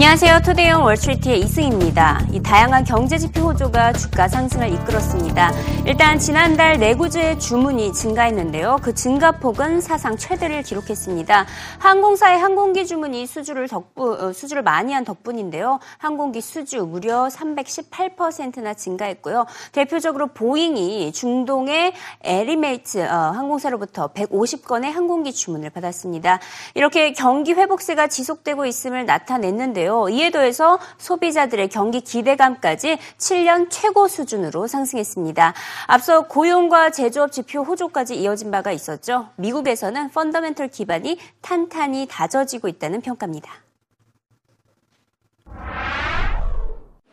안녕하세요. Today on Wall Street의 이승입니다. 이 다양한 경제 지표 호조가 주가 상승을 이끌었습니다. 일단 지난달 내구주의 주문이 증가했는데요. 그 증가폭은 사상 최대를 기록했습니다. 항공사의 항공기 주문이 수주를 덕분 어, 수주를 많이 한 덕분인데요. 항공기 수주 무려 318%나 증가했고요. 대표적으로 보잉이 중동의 에미레이트 어, 항공사로부터 150건의 항공기 주문을 받았습니다. 이렇게 경기 회복세가 지속되고 있음을 나타냈는데 있는데요. 이에 더해서 소비자들의 경기 기대감까지 7년 최고 수준으로 상승했습니다. 앞서 고용과 제조업 지표 호조까지 이어진 바가 있었죠. 미국에서는 펀더멘털 기반이 탄탄히 다져지고 있다는 평가입니다.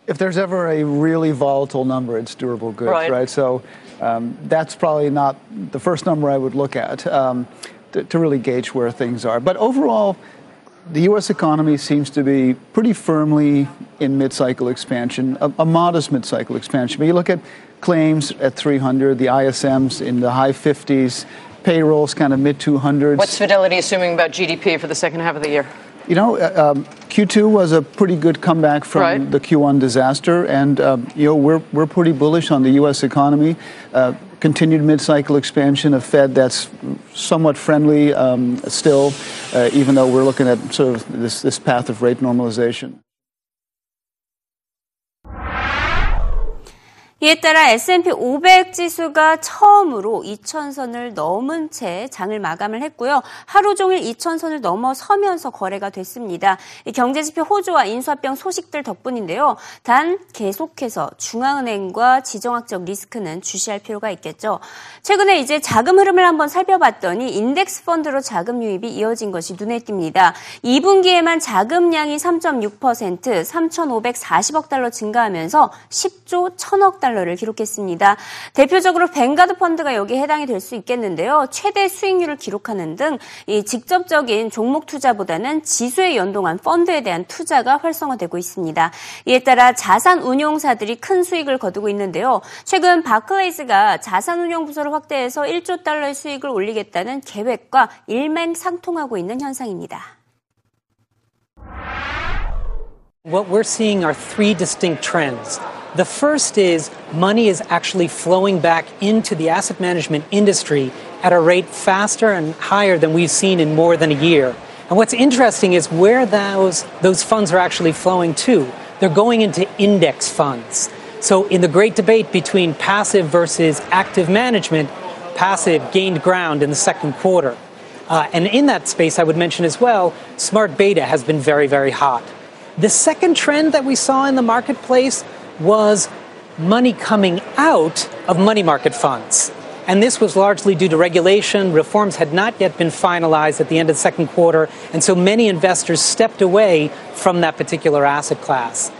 If there's ever a really volatile number, it's durable goods, right? right? So um, that's probably not the first number I would look at um, to, to really gauge where things are. But overall, the U.S. economy seems to be pretty firmly in mid-cycle expansion, a, a modest mid-cycle expansion. But you look at claims at 300, the ISMs in the high 50s, payrolls kind of mid 200s. What's Fidelity assuming about GDP for the second half of the year? You know, uh, um, Q2 was a pretty good comeback from right. the Q1 disaster, and um, you know we're we're pretty bullish on the U.S. economy. Uh, continued mid-cycle expansion of Fed that's somewhat friendly um, still, uh, even though we're looking at sort of this this path of rate normalization. 이에 따라 S&P 500 지수가 처음으로 2천선을 넘은 채 장을 마감을 했고요. 하루 종일 2천선을 넘어서면서 거래가 됐습니다. 경제지표 호조와 인수합병 소식들 덕분인데요. 단 계속해서 중앙은행과 지정학적 리스크는 주시할 필요가 있겠죠. 최근에 이제 자금 흐름을 한번 살펴봤더니 인덱스 펀드로 자금 유입이 이어진 것이 눈에 띕니다. 2분기에만 자금량이 3.6% 3,540억 달러 증가하면서 10조 1,000억 달러 달러를 기록했습니다. 대표적으로 뱅가드 펀드가 여기에 해당이 될 수 있겠는데요. 최대 수익률을 기록하는 등 이 직접적인 종목 투자보다는 지수에 연동한 펀드에 대한 투자가 활성화되고 있습니다. 이에 따라 자산 운용사들이 큰 수익을 거두고 있는데요. 최근 바클레이스가 자산 운용 부서를 확대해서 1조 달러의 수익을 올리겠다는 계획과 일맹상통하고 있는 현상입니다. What we're seeing are three distinct trends. The first is money is actually flowing back into the asset management industry at a rate faster and higher than we've seen in more than a year. And what's interesting is where those, those funds are actually flowing to. They're going into index funds. So in the great debate between passive versus active management, passive gained ground in the second quarter. Uh, and in that space, I would mention as well, smart beta has been very, very hot. The second trend that we saw in the marketplace was money coming out of money market funds. And this was largely due to regulation. Reforms had not yet been finalized at the end of the second quarter, and so many investors stepped away from that particular asset class.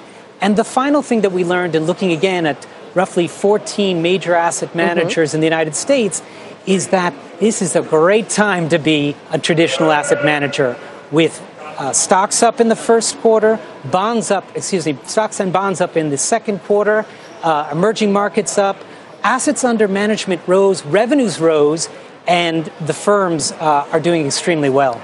And the final thing that we learned in looking again at roughly 14 major asset mm-hmm. managers mm-hmm. in the United States is that this is a great time to be a traditional asset manager with uh, stocks up in the first quarter, bonds up, excuse me, stocks and bonds up in the second quarter, uh, emerging markets up, assets under management rose, revenues rose, and the firms uh, are doing extremely well.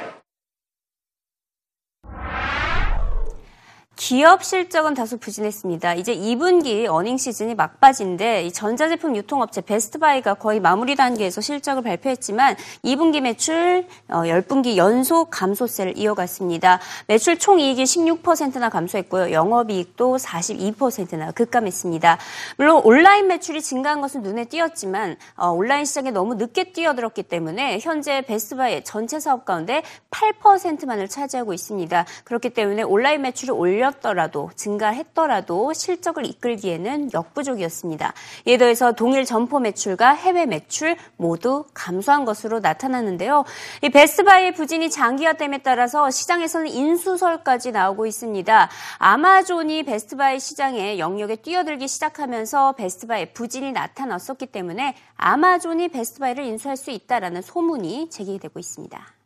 기업 실적은 다소 부진했습니다. 이제 2분기 어닝 시즌이 막바지인데 이 전자제품 유통업체 베스트바이가 거의 마무리 단계에서 실적을 발표했지만 2분기 매출 10분기 어, 연속 감소세를 이어갔습니다. 매출 총이익이 16%나 감소했고요. 영업이익도 42%나 급감했습니다. 물론 온라인 매출이 증가한 것은 눈에 띄었지만 어, 온라인 시장에 너무 늦게 뛰어들었기 때문에 현재 베스트바이의 전체 사업 가운데 8%만을 차지하고 있습니다. 그렇기 때문에 온라인 매출을 올려 줄었더라도 증가했더라도 실적을 이끌기에는 역부족이었습니다. 이에 더해서 동일 점포 매출과 해외 매출 모두 감소한 것으로 나타났는데요. 이 베스트바이의 부진이 장기화됨에 따라서 시장에서는 인수설까지 나오고 있습니다. 아마존이 베스트바이 시장에 영역에 뛰어들기 시작하면서 베스트바이의 부진이 나타났었기 때문에 아마존이 베스트바이를 인수할 수 있다라는 소문이 제기되고 있습니다.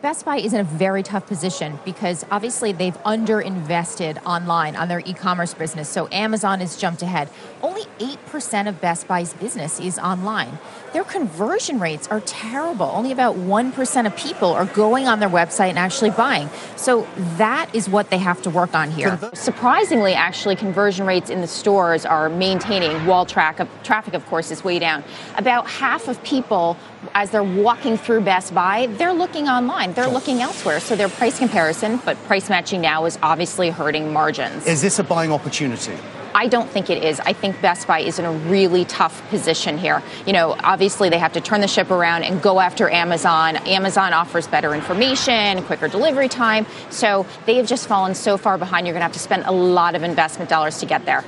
Best Buy is in a very tough position because obviously they've underinvested online on their e commerce business. So Amazon has jumped ahead. Only 8% of Best Buy's business is online. Their conversion rates are terrible. Only about 1% of people are going on their website and actually buying. So that is what they have to work on here. Surprisingly, actually, conversion rates in the stores are maintaining while track of, traffic, of course, is way down. About half of people as they're walking through Best Buy, they're looking online. They're looking elsewhere. So their price comparison, but price matching now is obviously hurting margins. Is this a buying opportunity? I don't think it is. I think Best Buy is in a really tough position here. You know, obviously they have to turn the ship around and go after Amazon. Amazon offers better information, quicker delivery time. So they have just fallen so far behind. You're going to have to spend a lot of investment dollars to get there.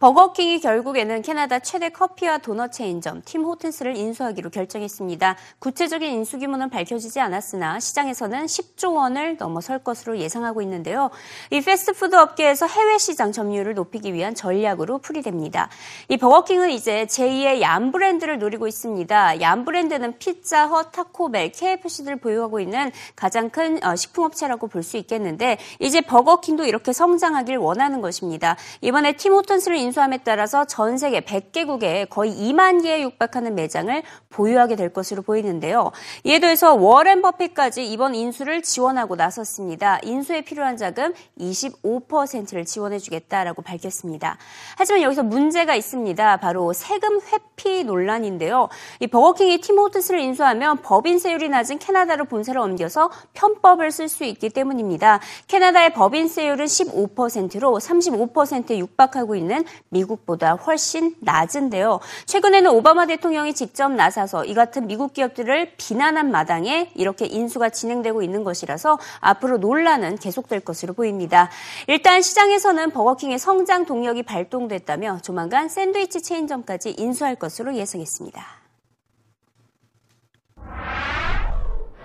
버거킹이 결국에는 캐나다 최대 커피와 도넛 체인점 팀 호튼스를 인수하기로 결정했습니다. 구체적인 인수 규모는 밝혀지지 않았으나 시장에서는 10조 원을 넘어설 것으로 예상하고 있는데요. 이 패스트푸드 업계에서 해외 시장 점유율을 높이기 위한 전략으로 풀이됩니다. 이 버거킹은 이제 제2의 얌 브랜드를 노리고 있습니다. 얌 브랜드는 피자헛, 타코벨, KFC를 보유하고 있는 가장 큰 어, 식품업체라고 볼 수 있겠는데 이제 버거킹도 이렇게 성장하길 원하는 것입니다. 이번에 팀 호튼스를 인수함에 따라서 전 세계 100개국에 거의 2만 개에 육박하는 매장을 보유하게 될 것으로 보이는데요. 이에 더해서 워렌 버핏까지 이번 인수를 지원하고 나섰습니다. 인수에 필요한 자금 25%를 지원해주겠다라고 밝혔습니다. 하지만 여기서 문제가 있습니다. 바로 세금 회피 논란인데요. 이 버거킹이 팀호트스를 인수하면 법인세율이 낮은 캐나다로 본사를 옮겨서 편법을 쓸 수 있기 때문입니다. 캐나다의 법인세율은 15%로 35%에 육박하고 있는 미국보다 훨씬 낮은데요. 최근에는 오바마 대통령이 직접 나서서 이 같은 미국 기업들을 비난한 마당에 이렇게 인수가 진행되고 있는 것이라서 앞으로 논란은 계속될 것으로 보입니다. 일단 시장에서는 버거킹의 성장 동력이 발동됐다며 조만간 샌드위치 체인점까지 인수할 것으로 예상했습니다.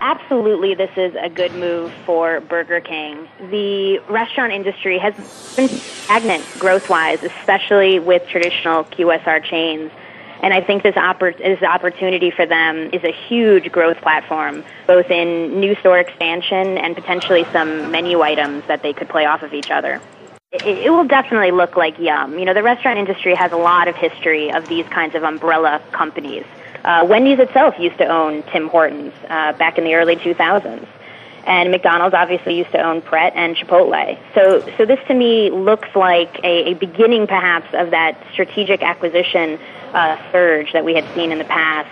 Absolutely this is a good move for Burger King. The restaurant industry has been stagnant growth wise, especially with traditional QSR chains. And I think this, oppor- this opportunity for them is a huge growth platform, both in new store expansion and potentially some menu items that they could play off of each other. It, it will definitely look like Yum. You know, the restaurant industry has a lot of history of these kinds of umbrella companies. Uh, Wendy's itself used to own Tim Hortons uh, back in the early 2000s. And McDonald's obviously used to own Pret and Chipotle. So, so this to me looks like a, a beginning perhaps of that strategic acquisition uh, surge that we had seen in the past.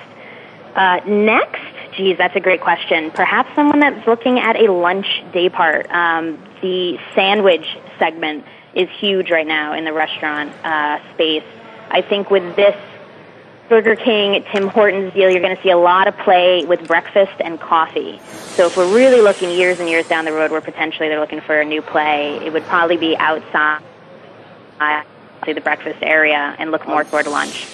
Uh, next, geez, that's a great question. Perhaps someone that's looking at a lunch day part. Um, the sandwich segment is huge right now in the restaurant uh, space. I think with this Burger King, Tim Hortons deal, you're going to see a lot of play with breakfast and coffee. So if we're really looking years and years down the road where potentially they're looking for a new play, it would probably be outside the breakfast area and look more toward lunch.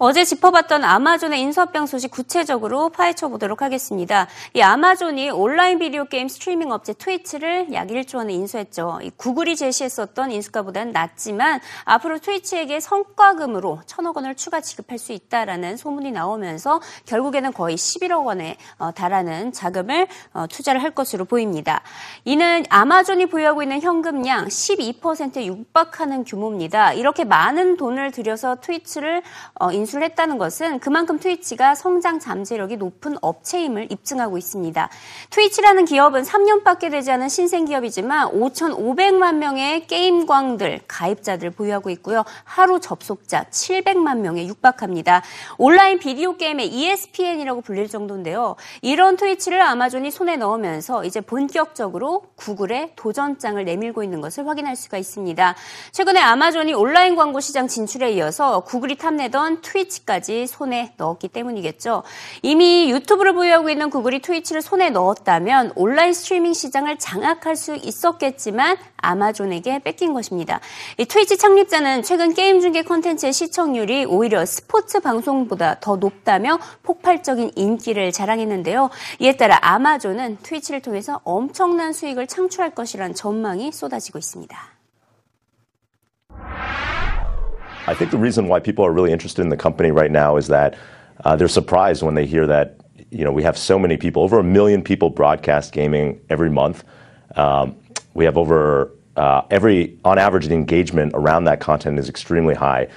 어제 짚어봤던 아마존의 인수합병 소식 구체적으로 파헤쳐 보도록 하겠습니다. 이 아마존이 온라인 비디오 게임 스트리밍 업체 트위치를 약 1조 원에 인수했죠. 이 구글이 제시했었던 인수가보다는 낮지만 앞으로 트위치에게 성과금으로 천억 원을 추가 지급할 수 있다라는 소문이 나오면서 결국에는 거의 11억 원에 어, 달하는 자금을 어, 투자를 할 것으로 보입니다. 이는 아마존이 보유하고 있는 현금량 12%에 육박하는 규모입니다. 이렇게 많은 돈을 들여서 트위치를 인수 인수를 했다는 것은 그만큼 트위치가 성장 잠재력이 높은 업체임을 입증하고 있습니다. 트위치라는 기업은 3년밖에 되지 않은 신생 기업이지만 5,500만 명의 게임광들, 가입자들 보유하고 있고요. 하루 접속자 700만 명에 육박합니다. 온라인 비디오 게임의 ESPN이라고 불릴 정도인데요. 이런 트위치를 아마존이 손에 넣으면서 이제 본격적으로 구글의 도전장을 내밀고 있는 것을 확인할 수가 있습니다. 최근에 아마존이 온라인 광고 시장 진출에 이어서 구글이 탐내던 트위치 트위치까지 손에 넣었기 때문이겠죠. 이미 유튜브를 보유하고 있는 구글이 트위치를 손에 넣었다면 온라인 스트리밍 시장을 장악할 수 있었겠지만 아마존에게 뺏긴 것입니다. 이 트위치 창립자는 최근 게임 중계 콘텐츠의 시청률이 오히려 스포츠 방송보다 더 높다며 폭발적인 인기를 자랑했는데요. 이에 따라 아마존은 트위치를 통해서 엄청난 수익을 창출할 것이라는 전망이 쏟아지고 있습니다. I think the reason why people are really interested in the company right now is that uh, they're surprised when they hear that you know we have so many people, over a million people broadcast gaming every month. Um, we have over uh, every, on average, the engagement around that content is extremely high.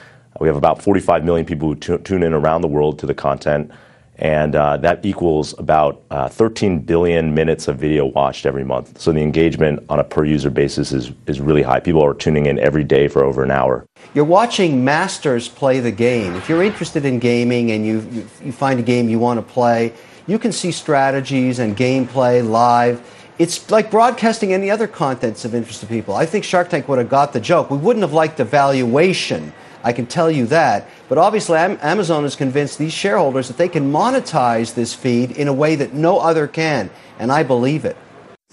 We have about 45 million people who t- tune in around the world to the content, and uh, that equals about uh, 13 billion minutes of video watched every month. So the engagement on a per user basis is, is really high. People are tuning in every day for over an hour. You're watching masters play the game. If you're interested in gaming and you, you, you find a game you want to play, you can see strategies and gameplay live. It's like broadcasting any other contents of interest to people. I think Shark Tank would have got the joke. We wouldn't have liked the valuation. I can tell you that. But obviously, Amazon has convinced these shareholders that they can monetize this feed in a way that no other can. And I believe it.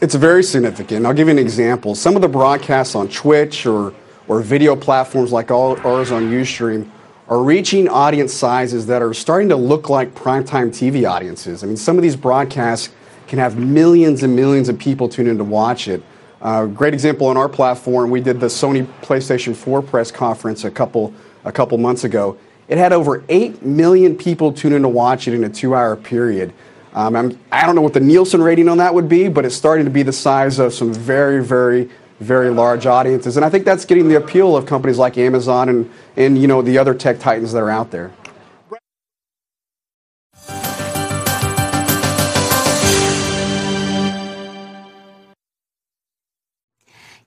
It's very significant. I'll give you an example. Some of the broadcasts on Twitch or, or video platforms like ours on Ustream are reaching audience sizes that are starting to look like primetime TV audiences. I mean, some of these broadcasts can have millions and millions of people tune in to watch it. Uh, great example on our platform, we did the Sony PlayStation 4 press conference a couple, a couple months ago. It had over 8 million people tune in to watch it in a two hour period. Um, I'm, I do not know what the Nielsen rating on that would be, but it's starting to be the size of some very, very, very large audiences. And I think that's getting the appeal of companies like Amazon and, and you know, the other tech titans that are out there.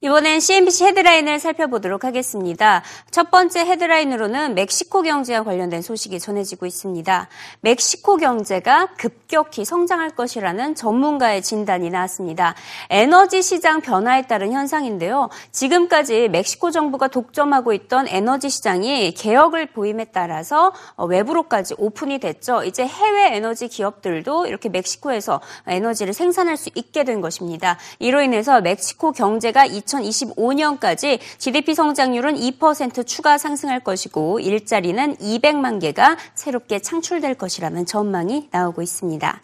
이번엔 CNBC 헤드라인을 살펴보도록 하겠습니다. 첫 번째 헤드라인으로는 멕시코 경제와 관련된 소식이 전해지고 있습니다. 멕시코 경제가 급격히 성장할 것이라는 전문가의 진단이 나왔습니다. 에너지 시장 변화에 따른 현상인데요. 지금까지 멕시코 정부가 독점하고 있던 에너지 시장이 개혁을 보임에 따라서 외부로까지 오픈이 됐죠. 이제 해외 에너지 기업들도 이렇게 멕시코에서 에너지를 생산할 수 있게 된 것입니다. 이로 인해서 멕시코 경제가 2025년까지 GDP 성장률은 2% 추가 상승할 것이고 일자리는 200만 개가 새롭게 창출될 것이라는 전망이 나오고 있습니다.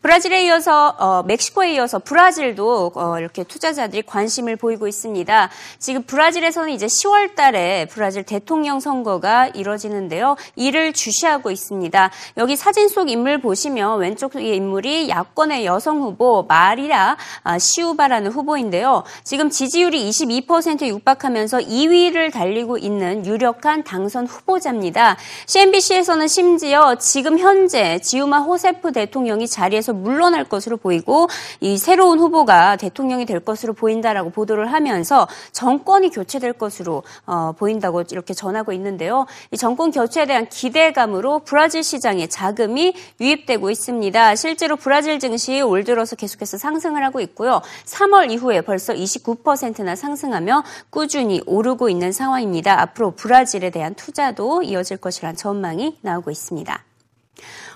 브라질에 이어서 어, 멕시코에 이어서 브라질도 어, 이렇게 투자자들이 관심을 보이고 있습니다. 지금 브라질에서는 이제 10월 달에 브라질 대통령 선거가 이뤄지는데요. 이를 주시하고 있습니다. 여기 사진 속 인물 보시면 왼쪽 인물이 야권의 여성 후보 마리라 아, 시우바라는 후보인데요. 지금 지지율이 22% 육박하면서 2위를 달리고 있는 유력한 당선 후보자입니다. CNBC에서는 심지어 지금 현재 지우마 호세프 대통령이 자리에서 자리에서 물러날 것으로 보이고 이 새로운 후보가 대통령이 될 것으로 보인다라고 보도를 하면서 정권이 교체될 것으로 어, 보인다고 이렇게 전하고 있는데요. 이 정권 교체에 대한 기대감으로 브라질 시장에 자금이 유입되고 있습니다. 실제로 브라질 증시 올 들어서 계속해서 상승을 하고 있고요. 3월 이후에 벌써 29%나 상승하며 꾸준히 오르고 있는 상황입니다. 앞으로 브라질에 대한 투자도 이어질 것이란 전망이 나오고 있습니다.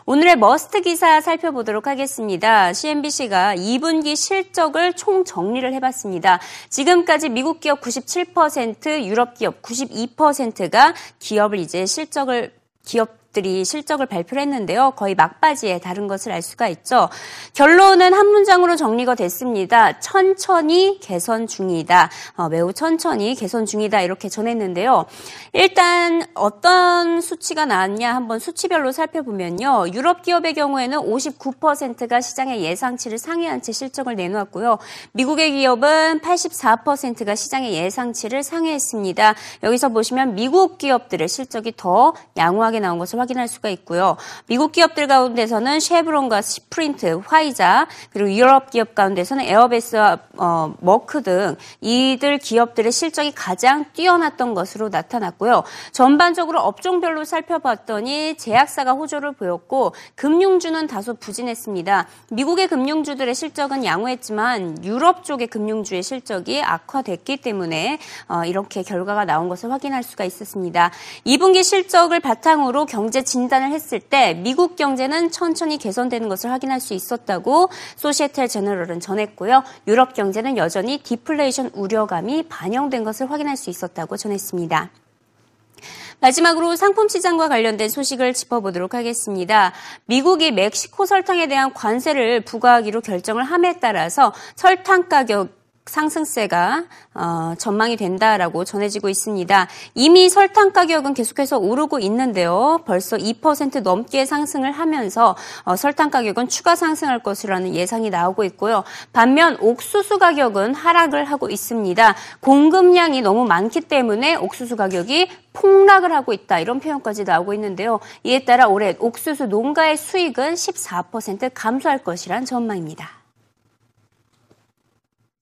오늘의 must 기사 살펴보도록 하겠습니다. CNBC가 2분기 실적을 총 정리를 해봤습니다. 지금까지 미국 기업 97%, 유럽 기업 92%가 기업을 이제 실적을 기업 기업들이 실적을 발표를 했는데요. 거의 막바지에 다른 것을 알 수가 있죠. 결론은 한 문장으로 정리가 됐습니다. 천천히 개선 중이다. 어, 매우 천천히 개선 중이다. 이렇게 전했는데요. 일단 어떤 수치가 나왔냐 한번 수치별로 살펴보면요. 유럽 기업의 경우에는 59%가 시장의 예상치를 상회한 채 실적을 내놓았고요. 미국의 기업은 84%가 시장의 예상치를 상회했습니다. 여기서 보시면 미국 기업들의 실적이 더 양호하게 나온 것을 확인할 수가 있고요. 미국 기업들 가운데서는 쉐브론과 스프린트, 화이자 그리고 유럽 기업 가운데서는 에어버스와 어, 머크 등 이들 기업들의 실적이 가장 뛰어났던 것으로 나타났고요. 전반적으로 업종별로 살펴봤더니 제약사가 호조를 보였고 금융주는 다소 부진했습니다. 미국의 금융주들의 실적은 양호했지만 유럽 쪽의 금융주의 실적이 악화됐기 때문에 어, 이렇게 결과가 나온 것을 확인할 수가 있었습니다. 2분기 실적을 바탕으로 경제 경제 진단을 했을 때 미국 경제는 천천히 개선되는 것을 확인할 수 있었다고 소시에텔 제너럴은 전했고요. 유럽 경제는 여전히 디플레이션 우려감이 반영된 것을 확인할 수 있었다고 전했습니다. 마지막으로 상품 시장과 관련된 소식을 짚어보도록 하겠습니다. 미국이 멕시코 설탕에 대한 관세를 부과하기로 결정을 함에 따라서 설탕 가격 상승세가 어, 전망이 된다라고 전해지고 있습니다. 이미 설탕 가격은 계속해서 오르고 있는데요. 벌써 2% 넘게 상승을 하면서 어, 설탕 가격은 추가 상승할 것이라는 예상이 나오고 있고요. 반면 옥수수 가격은 하락을 하고 있습니다. 공급량이 너무 많기 때문에 옥수수 가격이 폭락을 하고 있다 이런 표현까지 나오고 있는데요. 이에 따라 올해 옥수수 농가의 수익은 14% 감소할 것이란 전망입니다.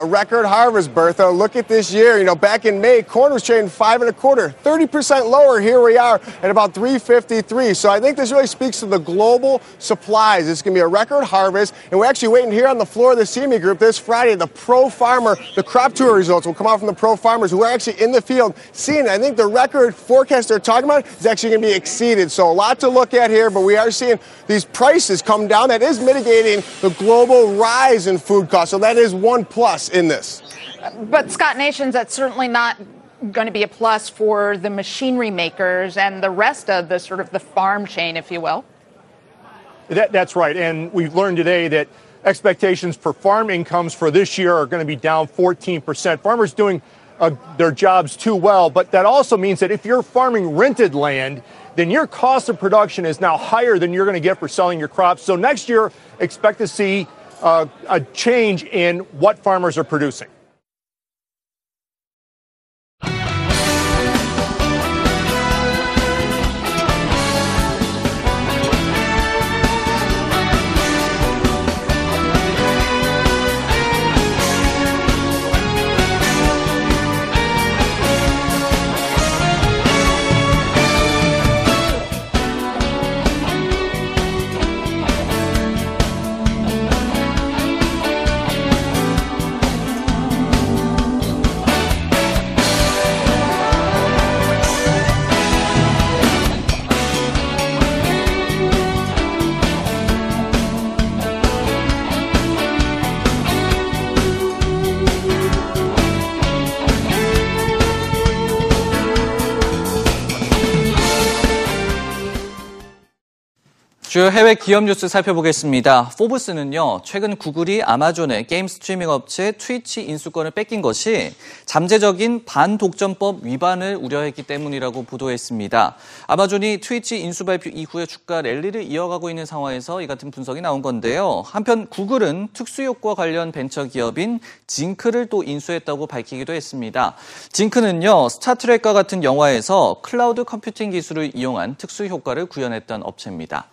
A record harvest, Bertha. Look at this year. You know, back in May, corn was trading five and a quarter, 30% lower. Here we are at about 353. So I think this really speaks to the global supplies. It's going to be a record harvest. And we're actually waiting here on the floor of the CME group this Friday. The pro farmer, the crop tour results will come out from the pro farmers who are actually in the field seeing. I think the record forecast they're talking about is actually going to be exceeded. So a lot to look at here, but we are seeing these prices come down. That is mitigating the global rise in food costs. So that is one plus in this. But Scott Nations, that's certainly not going to be a plus for the machinery makers and the rest of the sort of the farm chain, if you will. That, that's right. And we've learned today that expectations for farm incomes for this year are going to be down 14%. Farmers doing uh, their jobs too well, but that also means that if you're farming rented land, then your cost of production is now higher than you're going to get for selling your crops. So next year, expect to see uh, a change in what farmers are producing. 주요 해외 기업 뉴스 살펴보겠습니다. 포브스는요, 최근 구글이 아마존의 게임 스트리밍 업체 트위치 인수권을 뺏긴 것이 잠재적인 반독점법 위반을 우려했기 때문이라고 보도했습니다. 아마존이 트위치 인수 발표 이후에 주가 랠리를 이어가고 있는 상황에서 이 같은 분석이 나온 건데요. 한편 구글은 특수효과 관련 벤처 기업인 징크를 또 인수했다고 밝히기도 했습니다. 징크는요, 스타트렉과 같은 영화에서 클라우드 컴퓨팅 기술을 이용한 특수효과를 구현했던 업체입니다.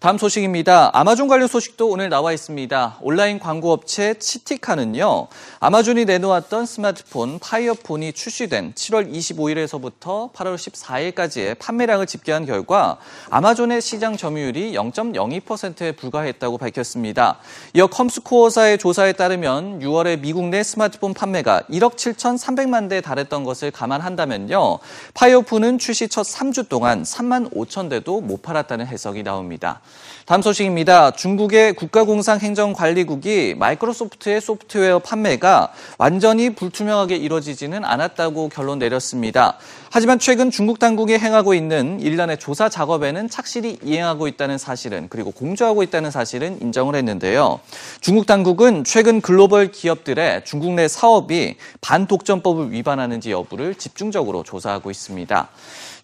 다음 소식입니다. 아마존 관련 소식도 오늘 나와 있습니다. 온라인 광고 업체 치티카는요, 아마존이 내놓았던 스마트폰 파이어폰이 출시된 7월 25일에서부터 8월 14일까지의 판매량을 집계한 결과 아마존의 시장 점유율이 0.02%에 불과했다고 밝혔습니다. 이어 컴스코어사의 조사에 따르면 6월에 미국 내 스마트폰 판매가 1억 7,300만 대에 달했던 것을 감안한다면요, 파이어폰은 출시 첫 3주 동안 3만 5천 대도 못 팔았다는 해석이 나옵니다. 다음 소식입니다. 중국의 국가공상행정관리국이 마이크로소프트의 소프트웨어 판매가 완전히 불투명하게 이뤄지지는 않았다고 결론 내렸습니다. 하지만 최근 중국 당국이 행하고 있는 일련의 조사 작업에는 착실히 이행하고 있다는 사실은 그리고 공조하고 있다는 사실은 인정을 했는데요. 중국 당국은 최근 글로벌 기업들의 중국 내 사업이 반독점법을 위반하는지 여부를 집중적으로 조사하고 있습니다.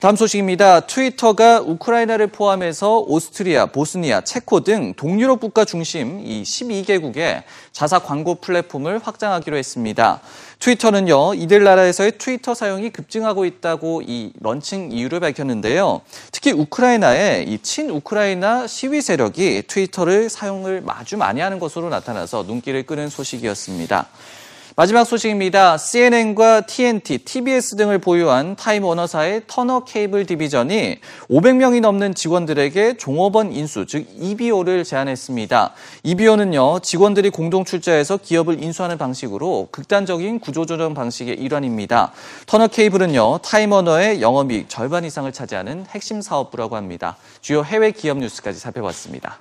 다음 소식입니다. 트위터가 우크라이나를 포함해서 오스트리아, 보스니아, 체코 등 동유럽 국가 중심 이 12개국의 자사 광고 플랫폼을 확장하기로 했습니다. 트위터는요, 이들 나라에서의 트위터 사용이 급증하고 있다고 이 런칭 이유를 밝혔는데요. 특히 우크라이나의 이 친우크라이나 시위 세력이 트위터를 사용을 아주 많이 하는 것으로 나타나서 눈길을 끄는 소식이었습니다. 마지막 소식입니다. CNN과 TNT, TBS 등을 보유한 타임 워너사의 터너 케이블 division이 500명이 넘는 직원들에게 종업원 인수, 즉 EBO를 제안했습니다. EBO는요, 직원들이 공동 출자해서 기업을 인수하는 방식으로 극단적인 구조조정 방식의 일환입니다. 터너 케이블은요, 타임 워너의 영업이익 절반 이상을 차지하는 핵심 사업부라고 합니다. 주요 해외 기업 뉴스까지 살펴봤습니다.